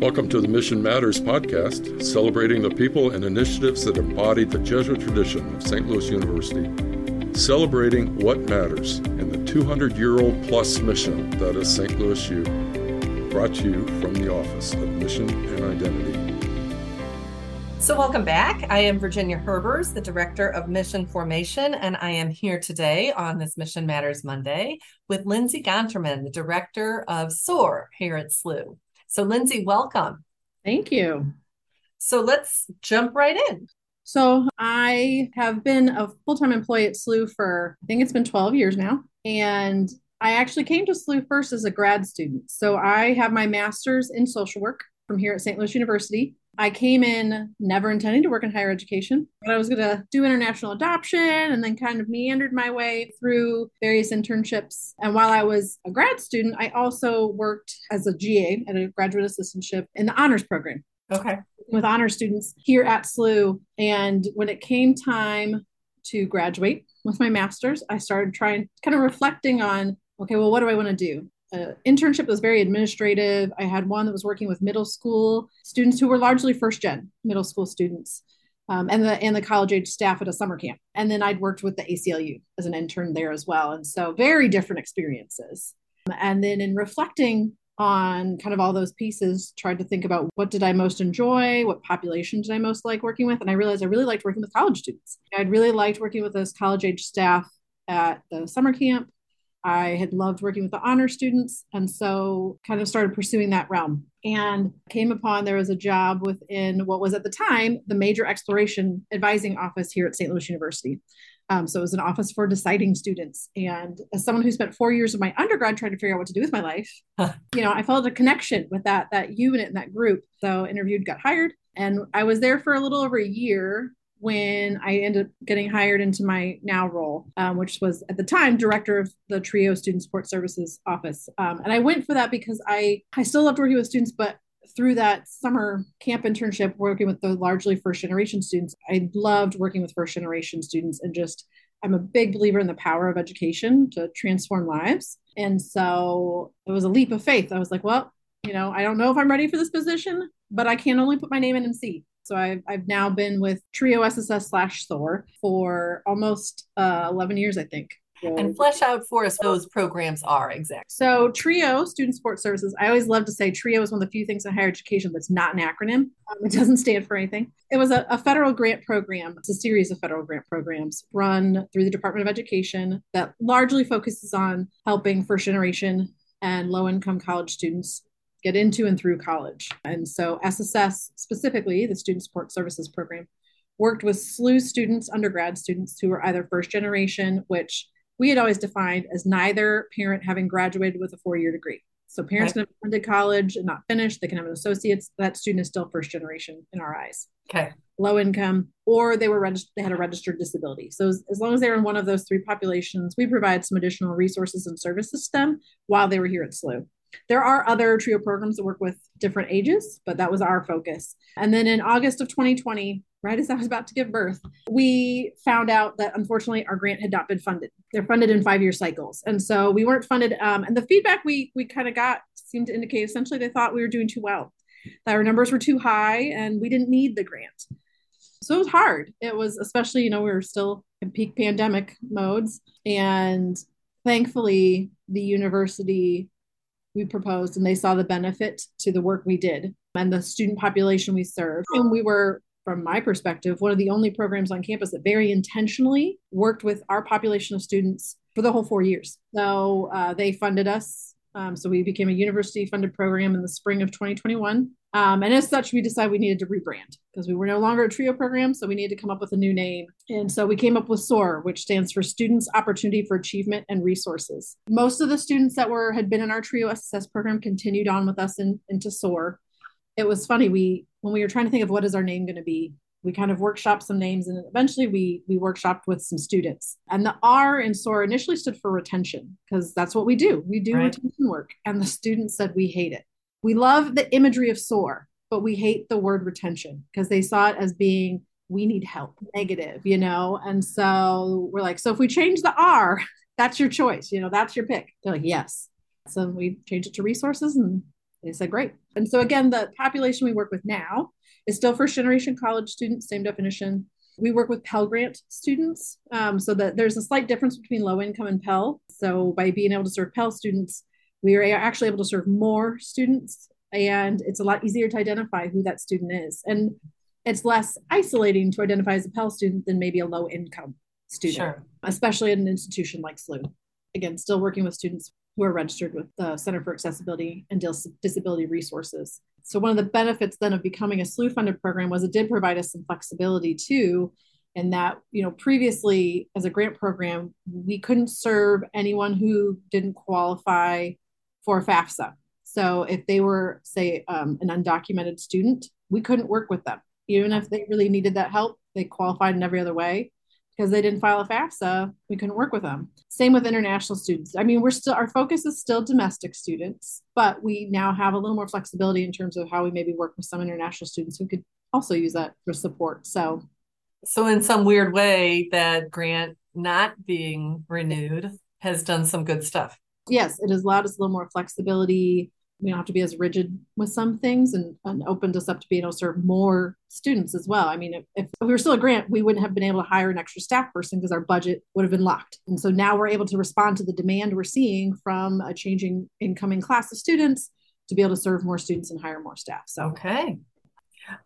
Welcome to the Mission Matters podcast, celebrating the people and initiatives that embody the Jesuit tradition of St. Louis University, celebrating what matters in the 200 year old plus mission that is St. Louis U. Brought to you from the Office of Mission and Identity. So, welcome back. I am Virginia Herbers, the Director of Mission Formation, and I am here today on this Mission Matters Monday with Lindsay Gonterman, the Director of SOAR here at SLU. So, Lindsay, welcome. Thank you. So, let's jump right in. So, I have been a full time employee at SLU for, I think it's been 12 years now. And I actually came to SLU first as a grad student. So, I have my master's in social work from here at St. Louis University. I came in never intending to work in higher education, but I was going to do international adoption and then kind of meandered my way through various internships. And while I was a grad student, I also worked as a GA at a graduate assistantship in the honors program. Okay. With honor students here at SLU. And when it came time to graduate with my master's, I started trying, kind of reflecting on okay, well, what do I want to do? Uh, internship that was very administrative. I had one that was working with middle school students who were largely first gen middle school students. Um, and the and the college age staff at a summer camp. And then I'd worked with the ACLU as an intern there as well. And so very different experiences. And then in reflecting on kind of all those pieces, tried to think about what did I most enjoy, what population did I most like working with, and I realized I really liked working with college students. I'd really liked working with those college age staff at the summer camp I had loved working with the honor students and so kind of started pursuing that realm and came upon there was a job within what was at the time the major exploration advising office here at St. Louis University. Um, so it was an office for deciding students. And as someone who spent four years of my undergrad trying to figure out what to do with my life, you know, I felt a connection with that that unit and that group. So interviewed, got hired, and I was there for a little over a year when I ended up getting hired into my now role, um, which was at the time director of the TRIO Student Support Services office. Um, and I went for that because I I still loved working with students, but through that summer camp internship working with the largely first generation students, I loved working with first generation students and just I'm a big believer in the power of education to transform lives. And so it was a leap of faith. I was like, well, you know, I don't know if I'm ready for this position, but I can only put my name in and see. So I've, I've now been with Trio SSS slash SOAR for almost uh, 11 years, I think. And flesh out for us those programs are exactly. So TRIO, Student Support Services, I always love to say TRIO is one of the few things in higher education that's not an acronym. Um, it doesn't stand for anything. It was a, a, federal grant program. It's a series of federal grant programs run through the Department of Education that largely focuses on helping first generation and low income college students get into and through college. And so SSS, specifically the Student Support Services Program, worked with SLU students, undergrad students who were either first generation, which we had always defined as neither parent having graduated with a four year degree. So parents okay. can have attended college and not finished, they can have an associate's. That student is still first generation in our eyes. Okay. Low income, or they were registered, they had a registered disability. So as, as long as they were in one of those three populations, we provide some additional resources and services to them while they were here at SLU. There are other TRIO programs that work with different ages, but that was our focus. And then in August of 2020, right as I was about to give birth, we found out that unfortunately our grant had not been funded. They're funded in five year cycles. And so we weren't funded. Um, and the feedback we, we kind of got seemed to indicate essentially they thought we were doing too well, that our numbers were too high and we didn't need the grant. So it was hard. It was especially, you know, we were still in peak pandemic modes. And thankfully, the university we proposed and they saw the benefit to the work we did and the student population we serve. And we were, from my perspective, one of the only programs on campus that very intentionally worked with our population of students for the whole four years. So uh, they funded us. Um, so we became a university funded program in the spring of 2021. Um, and as such, we decided we needed to rebrand because we were no longer a TRIO program. So we needed to come up with a new name. And so we came up with SOAR, which stands for Students Opportunity for Achievement and Resources. Most of the students that were had been in our TRIO SSS program continued on with us in, into SOAR. It was funny. We when we were trying to think of what is our name going to be, we kind of workshopped some names and eventually we we workshopped with some students. And the R in SOAR initially stood for retention because that's what we do. We do right. retention work. And the students said we hate it we love the imagery of SOAR, but we hate the word retention because they saw it as being we need help, negative, you know? And so we're like, so if we change the R, that's your choice, you know, that's your pick. They're like, yes. So we changed it to resources and They said, great. And so, again, the population we work with now is still first generation college students, same definition. We work with Pell Grant students, um, so that there's a slight difference between low income and Pell. So, by being able to serve Pell students, we are actually able to serve more students, and it's a lot easier to identify who that student is. And it's less isolating to identify as a Pell student than maybe a low income student, sure. especially at an institution like SLU. Again, still working with students who are registered with the Center for Accessibility and Disability Resources. So one of the benefits then of becoming a SLU funded program was it did provide us some flexibility too, in that, you know, previously as a grant program, we couldn't serve anyone who didn't qualify for FAFSA. So if they were, say, um, an undocumented student, we couldn't work with them. Even if they really needed that help, they qualified in every other way because they didn't file a FAFSA, we couldn't work with them. Same with international students. I mean, we're still, our focus is still domestic students, but we now have a little more flexibility in terms of how we maybe work with some international students who could also use that for support. So, so in some weird way, that grant not being renewed has done some good stuff. Yes, it has allowed us a little more flexibility we don't have to be as rigid with some things and, and opened us up to be able to serve more students as well. I mean, if, if we were still a grant, we wouldn't have been able to hire an extra staff person because our budget would have been locked. And so now we're able to respond to the demand we're seeing from a changing incoming class of students to be able to serve more students and hire more staff. So okay.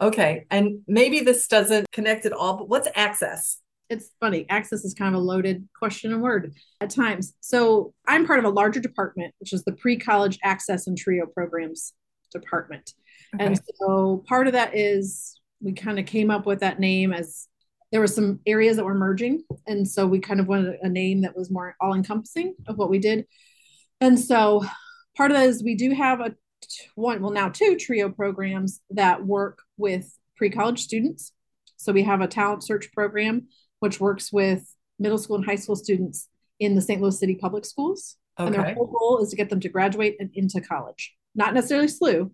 Okay. And maybe this doesn't connect at all, but what's access? It's funny. Access is kind of a loaded question and word at times. So I'm part of a larger department, which is the pre-college access and trio programs department. Okay. And so part of that is we kind of came up with that name as there were some areas that were merging. And so we kind of wanted a name that was more all encompassing of what we did. And so part of that is we do have a one, well, now two trio programs that work with pre college students. So we have a talent search program which works with middle school and high school students in the St. Louis City public schools. Okay. And their whole goal is to get them to graduate and into college, not necessarily SLU,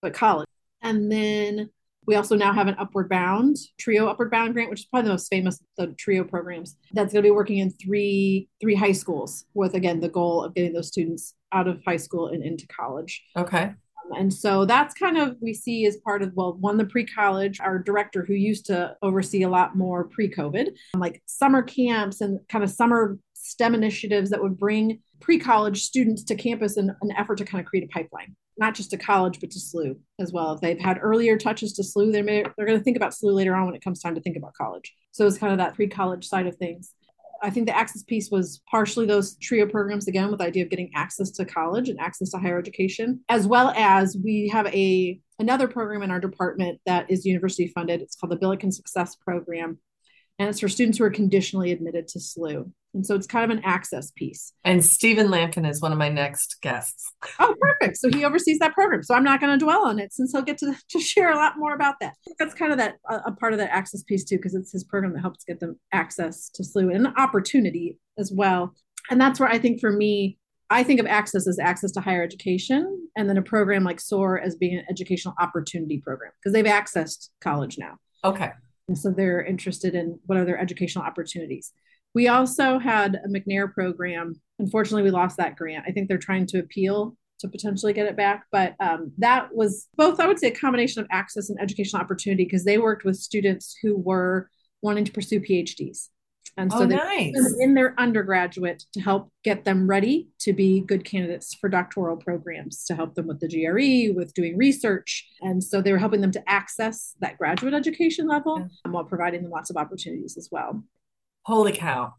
but college. And then we also now have an Upward Bound Trio Upward Bound grant, which is probably the most famous of the Trio programs. That's going to be working in three three high schools with again the goal of getting those students out of high school and into college. Okay and so that's kind of we see as part of well one the pre-college our director who used to oversee a lot more pre-covid like summer camps and kind of summer stem initiatives that would bring pre-college students to campus in an effort to kind of create a pipeline not just to college but to SLU as well. If they've had earlier touches to SLU they may they're going to think about SLU later on when it comes time to think about college. So it's kind of that pre-college side of things I think the access piece was partially those trio programs again with the idea of getting access to college and access to higher education, as well as we have a another program in our department that is university funded. It's called the Billiken Success Program, and it's for students who are conditionally admitted to SLU. And so it's kind of an access piece. And Stephen Lampkin is one of my next guests. Oh, perfect. So he oversees that program. So I'm not going to dwell on it since he'll get to, to share a lot more about that. That's kind of that a, part of that access piece too, because it's his program that helps get them access to SLU and an opportunity as well. And that's where I think for me, I think of access as access to higher education, and then a program like SOAR as being an educational opportunity program because they've accessed college now. Okay. And so they're interested in what are their educational opportunities. We also had a McNair program. Unfortunately, we lost that grant. I think they're trying to appeal to potentially get it back. But um, that was both, I would say, a combination of access and educational opportunity because they worked with students who were wanting to pursue PhDs. And oh, so oh, they nice. in their undergraduate to help get them ready to be good candidates for doctoral programs to help them with the GRE, with doing research. And so they were helping them to access that graduate education level yeah. Um, while providing them lots of opportunities as well holy cow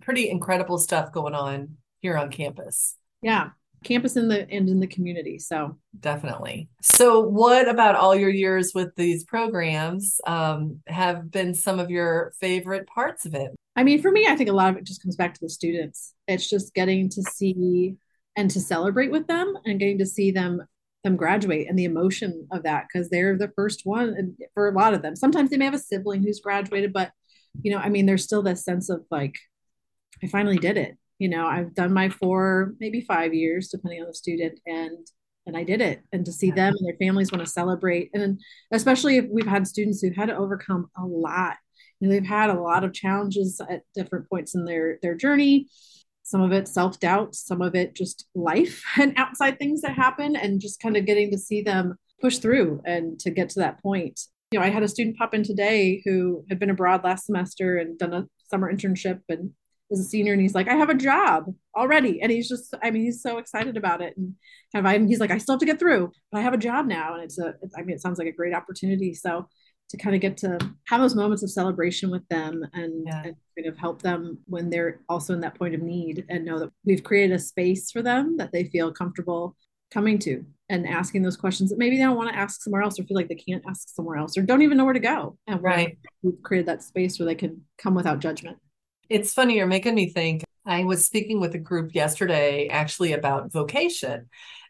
pretty incredible stuff going on here on campus yeah campus in the and in the community so. Definitely. So what about all your years with these programs um, have been some of your favorite parts of it? I mean for me i think a lot of it just comes back to the students. It's just getting to see and to celebrate with them and getting to see them them graduate and the emotion of that because they're the first one and for a lot of them. Sometimes they may have a sibling who's graduated but you know, I mean, there's still this sense of like, I finally did it. You know, I've done my four, maybe five years, depending on the student, and and I did it. And to see yeah. them and their families want to celebrate, and especially if we've had students who've had to overcome a lot. You know, they've had a lot of challenges at different points in their their journey. some of it self doubt, some of it just life and outside things that happen, and just kind of getting to see them push through and to get to that point. You know, I had a student pop in today who had been abroad last semester and done a summer internship and is a senior and he's like, I have a job already. And he's just, I mean, he's so excited about it. And kind of, I, he's like, I still have to get through, but I have a job now. And it's a, I mean, it sounds like a great opportunity. So to kind of get to have those moments of celebration with them and, yeah. and kind of help them when they're also in that point of need and know that we've created a space for them that they feel comfortable coming to and asking those questions that maybe they don't want to ask somewhere else or feel like they can't ask somewhere else or don't even know where to go. And right. we've created that space where they can come without judgment. It's funny, you're making me think. I was speaking with a group yesterday actually about vocation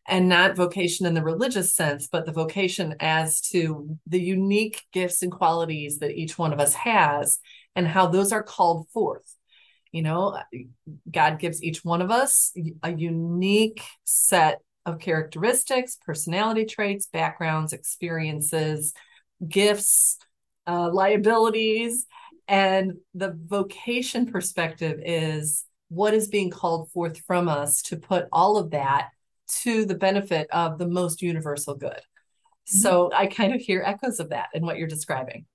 and not vocation in the religious sense, but the vocation as to the unique gifts and qualities that each one of us has and how those are called forth. You know, God gives each one of us a unique set of characteristics, personality traits, backgrounds, experiences, gifts, uh, liabilities. And the vocation perspective is what is being called forth from us to put all of that to the benefit of the most universal good. Mm-hmm. So I kind of hear echoes of that in what you're describing.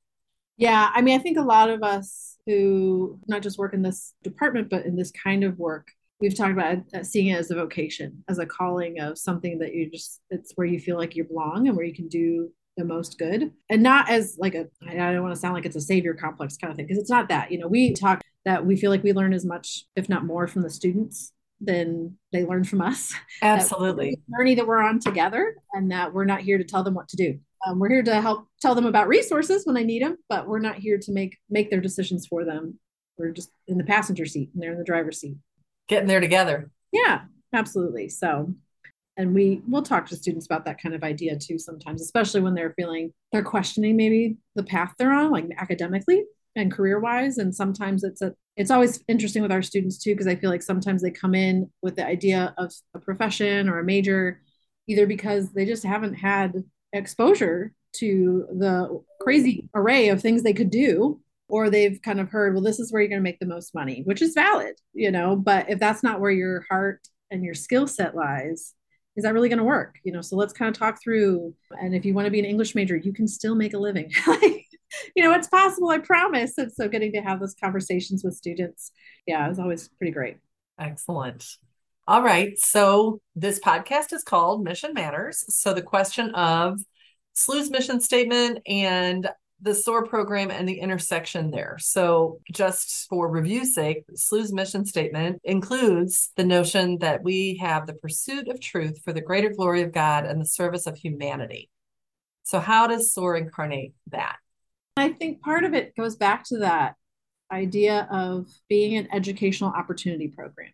Yeah, I mean, I think a lot of us who not just work in this department, but in this kind of work, we've talked about uh, seeing it as a vocation, as a calling of something that you just, it's where you feel like you belong and where you can do the most good. And not as like a, I don't want to sound like it's a savior complex kind of thing, because it's not that. You know, we talk that we feel like we learn as much, if not more, from the students than they learn from us. Absolutely. Journey that we're on together and that we're not here to tell them what to do. Um, we're here to help tell them about resources when they need them, but we're not here to make make their decisions for them. We're just in the passenger seat and they're in the driver's seat getting there together. Yeah, absolutely. So, and we will talk to students about that kind of idea too sometimes, especially when they're feeling they're questioning maybe the path they're on, like academically and career wise. And sometimes it's a it's always interesting with our students too, because I feel like sometimes they come in with the idea of a profession or a major, either because they just haven't had exposure to the crazy array of things they could do or they've kind of heard, well, this is where you're going to make the most money, which is valid, you know, but if that's not where your heart and your skill set lies, is that really going to work? You know, so let's kind of talk through. And if you want to be an English major, you can still make a living. you know, it's possible, I promise. And so getting to have those conversations with students, yeah, is always pretty great. Excellent. All right. So this podcast is called Mission Matters. So the question of SLU's mission statement and the SOAR program and the intersection there. So, just for review's sake, SLU's mission statement includes the notion that we have the pursuit of truth for the greater glory of God and the service of humanity. So, how does SOAR incarnate that? I think part of it goes back to that idea of being an educational opportunity program,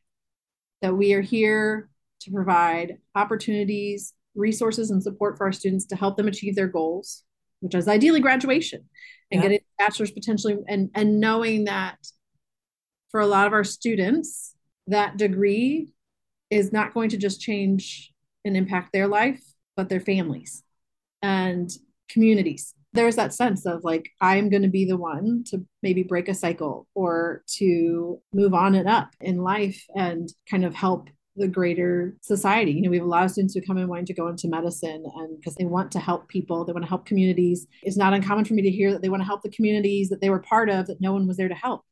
that we are here to provide opportunities, resources, and support for our students to help them achieve their goals which is ideally graduation and yeah. getting a bachelor's potentially and and knowing that for a lot of our students that degree is not going to just change and impact their life but their families and communities there's that sense of like i'm going to be the one to maybe break a cycle or to move on and up in life and kind of help the greater society. You know, we have a lot of students who come in wanting to go into medicine and because they want to help people, they want to help communities. It's not uncommon for me to hear that they want to help the communities that they were part of that no one was there to help.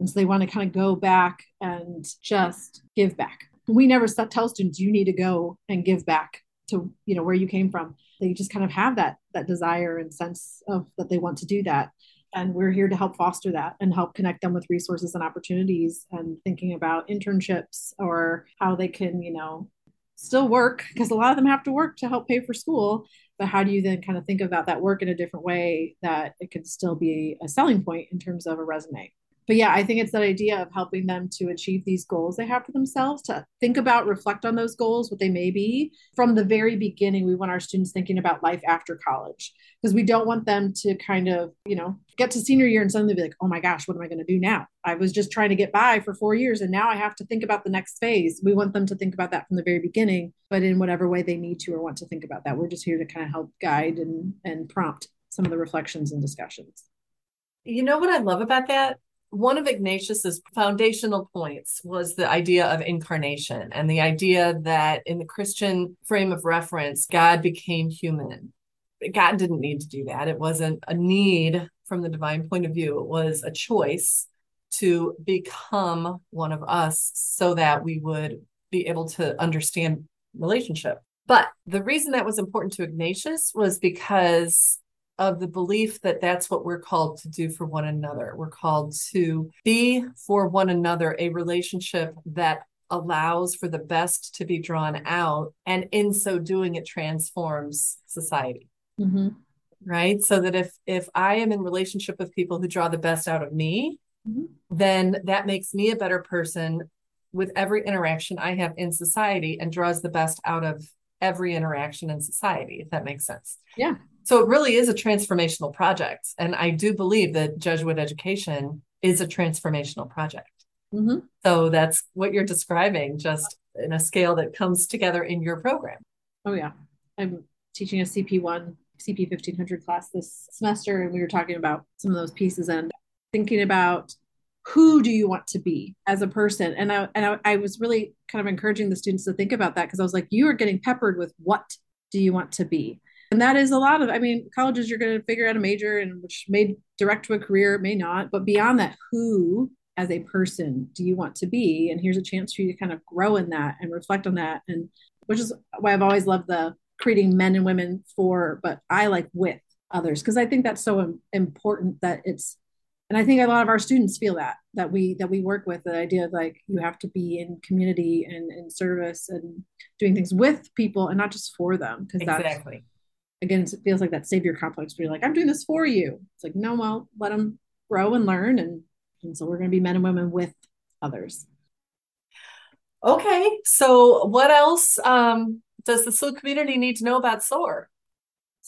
And so they want to kind of go back and just give back. We never tell students you need to go and give back to, you know, where you came from. They just kind of have that that desire and sense of that they want to do that and we're here to help foster that and help connect them with resources and opportunities and thinking about internships or how they can you know still work because a lot of them have to work to help pay for school. But how do you then kind of think about that work in a different way that it can still be a selling point in terms of a resume but yeah, I think it's that idea of helping them to achieve these goals they have for themselves, to think about, reflect on those goals, what they may be. From the very beginning, we want our students thinking about life after college because we don't want them to kind of, you know, get to senior year and suddenly be like, oh my gosh, what am I going to do now? I was just trying to get by for four years and now I have to think about the next phase. We want them to think about that from the very beginning, but in whatever way they need to or want to think about that. We're just here to kind of help guide and, and prompt some of the reflections and discussions. You know what I love about that? One of Ignatius's foundational points was the idea of incarnation and the idea that in the Christian frame of reference, God became human. God didn't need to do that. It wasn't a need from the divine point of view, it was a choice to become one of us so that we would be able to understand relationship. But the reason that was important to Ignatius was because of the belief that that's what we're called to do for one another. We're called to be for one another a relationship that allows for the best to be drawn out. And in so doing, it transforms society. Mm-hmm. Right. So that if if I am in relationship with people who draw the best out of me, mm-hmm. then that makes me a better person with every interaction I have in society and draws the best out of every interaction in society, if that makes sense. Yeah. So it really is a transformational project. And I do believe that Jesuit education is a transformational project. Mm-hmm. So that's what you're describing, just in a scale that comes together in your program. Oh, yeah. I'm teaching a CP1, CP 1500 class this semester, and we were talking about some of those pieces and thinking about who do you want to be as a person? And i and I, I, was really kind of encouraging the students to think about that because i was like you are getting peppered with what do you want to be? And that is a lot of i mean colleges you're going to figure out a major and which may direct to a career may not but beyond that who as a person do you want to be? And here's a chance for you to kind of grow in that and reflect on that and which is why i've always loved the creating men and women for but i like with others because i think that's so important that it's and i think a lot of our students feel that that we that we work with the idea of like you have to be in community and in service and doing things with people and not just for them because that's exactly. again, it feels like that savior complex where you're like, I'm doing this for you. It's like, no, well, let them grow and learn. And, and so we're going to be men and women with others. Okay. So what else um, does the SLU community need to know about SOAR?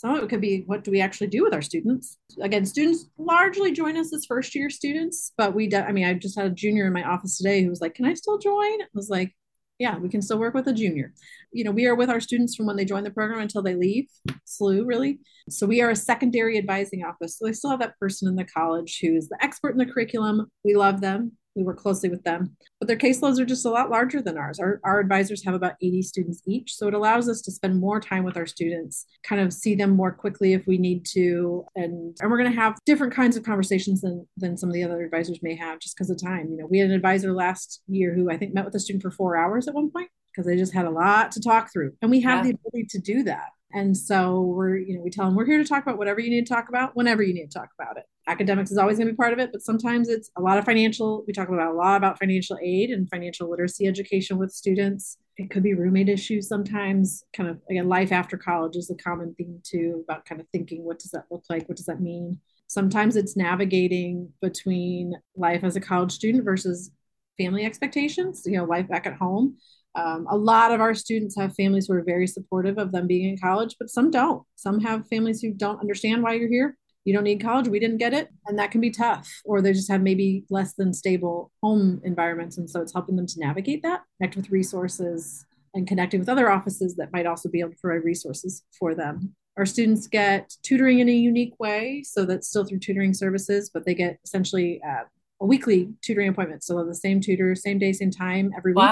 Some of it could be what do we actually do with our students? Again, students largely join us as first year students, but we, de- I mean, I just had a junior in my office today who was like, Can I still join? I was like, yeah, we can still work with a junior. You know, we are with our students from when they join the program until they leave, SLU really. So we are a secondary advising office. So they still have that person in the college who is the expert in the curriculum. We love them. We work closely with them, but their caseloads are just a lot larger than ours. Our, our advisors have about 80 students each. So it allows us to spend more time with our students, kind of see them more quickly if we need to. And, and we're going to have different kinds of conversations than, than some of the other advisors may have just because of time. You know, we had an advisor last year who I think met with a student for four hours at one point because they just had a lot to talk through. And we have yeah. the ability to do that. And so we're, you know, we tell them we're here to talk about whatever you need to talk about whenever you need to talk about it. Academics is always going to be part of it, but sometimes it's a lot of financial. We talk about a lot about financial aid and financial literacy education with students. It could be roommate issues sometimes. Kind of again, life after college is a common theme too about kind of thinking what does that look like? What does that mean? Sometimes it's navigating between life as a college student versus family expectations, you know, life back at home um, a lot of our students have families who are very supportive of them being in college, but some don't. Some have families who don't understand why you're here. You don't need college. We didn't get it. And that can be tough. Or they just have maybe less than stable home environments. And so it's helping them to navigate that, connect with resources, and connecting with other offices that might also be able to provide resources for them. Our students get tutoring in a unique way. So that's still through tutoring services, but they get essentially uh, a weekly tutoring appointment. So the same tutor, same day, same time every week.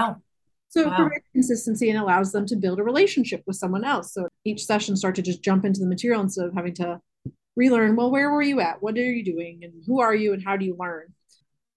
So wow. it provides consistency and allows them to build a relationship with someone else. So each session start to just jump into the material instead of having to relearn, well, where were you at? What are you doing? And who are you and how do you learn?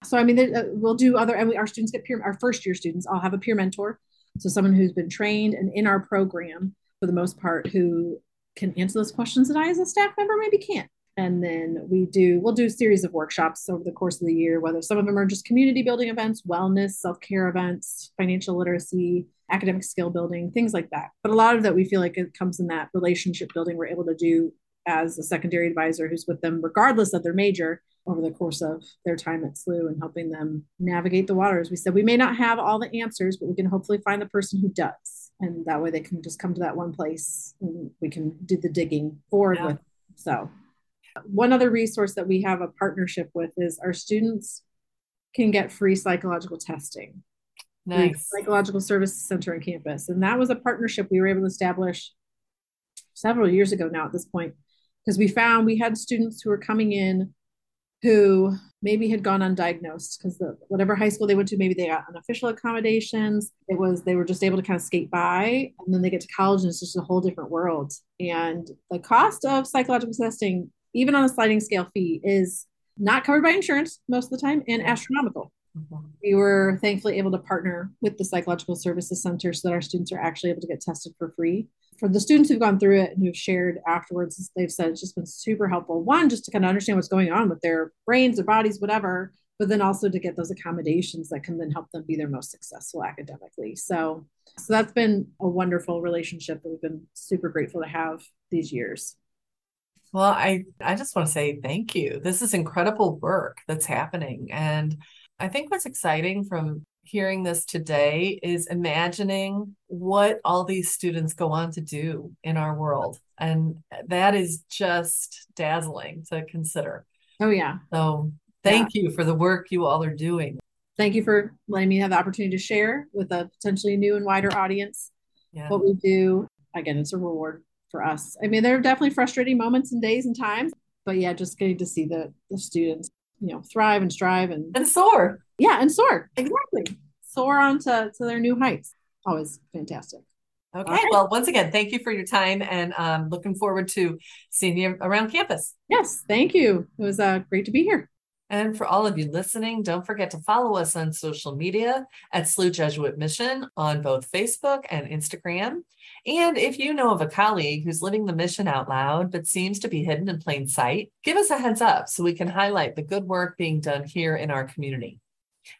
So, I mean, uh, we'll do other, and we, our students get peer, our first year students, I'll have a peer mentor. So someone who's been trained and in our program for the most part, who can answer those questions that I as a staff member maybe can't and then we do we'll do a series of workshops over the course of the year whether some of them are just community building events wellness self-care events financial literacy academic skill building things like that but a lot of that we feel like it comes in that relationship building we're able to do as a secondary advisor who's with them regardless of their major over the course of their time at SLU and helping them navigate the waters. We said we may not have all the answers, but we can hopefully find the person who does. And that way they can just come to that one place and we can do the digging forward yeah. with. So one other resource that we have a partnership with is our students can get free psychological testing. Nice. Psychological Services Center on campus. And that was a partnership we were able to establish several years ago now at this point, because we found we had students who were coming in who maybe had gone undiagnosed because whatever high school they went to, maybe they got unofficial accommodations. It was they were just able to kind of skate by, and then they get to college and it's just a whole different world. And the cost of psychological testing, even on a sliding scale fee, is not covered by insurance most of the time and astronomical. Mm-hmm. We were thankfully able to partner with the Psychological Services Center so that our students are actually able to get tested for free. For the students who've gone through it and who've shared afterwards, they've said it's just been super helpful. One, just to kind of understand what's going on with their brains, their bodies, whatever, but then also to get those accommodations that can then help them be their most successful academically. So, so that's been a wonderful relationship that we've been super grateful to have these years. Well, I I just want to say thank you. This is incredible work that's happening and I think what's exciting from hearing this today is imagining what all these students go on to do in our world. And that is just dazzling to consider. Oh, yeah. So thank yeah. you for the work you all are doing. Thank you for letting me have the opportunity to share with a potentially new and wider audience yeah. what we do. Again, it's a reward for us. I mean, there are definitely frustrating moments and days and times, but yeah, just getting to see the, the students you know thrive and strive and and soar. Yeah and soar. Exactly. Soar on to, to their new heights. Always fantastic. Okay right. well once again thank you for your time and um, looking forward to seeing you around campus. Yes thank you. It was uh, great to be here and for all of you listening, don't forget to follow us on social media at SLU Jesuit Mission on both Facebook and Instagram. And if you know of a colleague who's living the mission out loud but seems to be hidden in plain sight, give us a heads up so we can highlight the good work being done here in our community.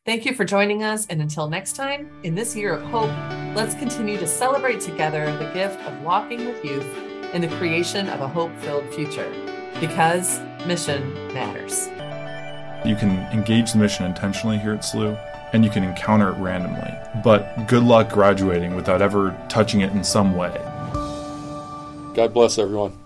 Thank you for joining us. And until next time, in this year of hope, let's continue to celebrate together the gift of walking with youth in the creation of a hope filled future because mission matters. You can engage the mission intentionally here at SLU, and you can encounter it randomly. But good luck graduating without ever touching it in some way. God bless everyone.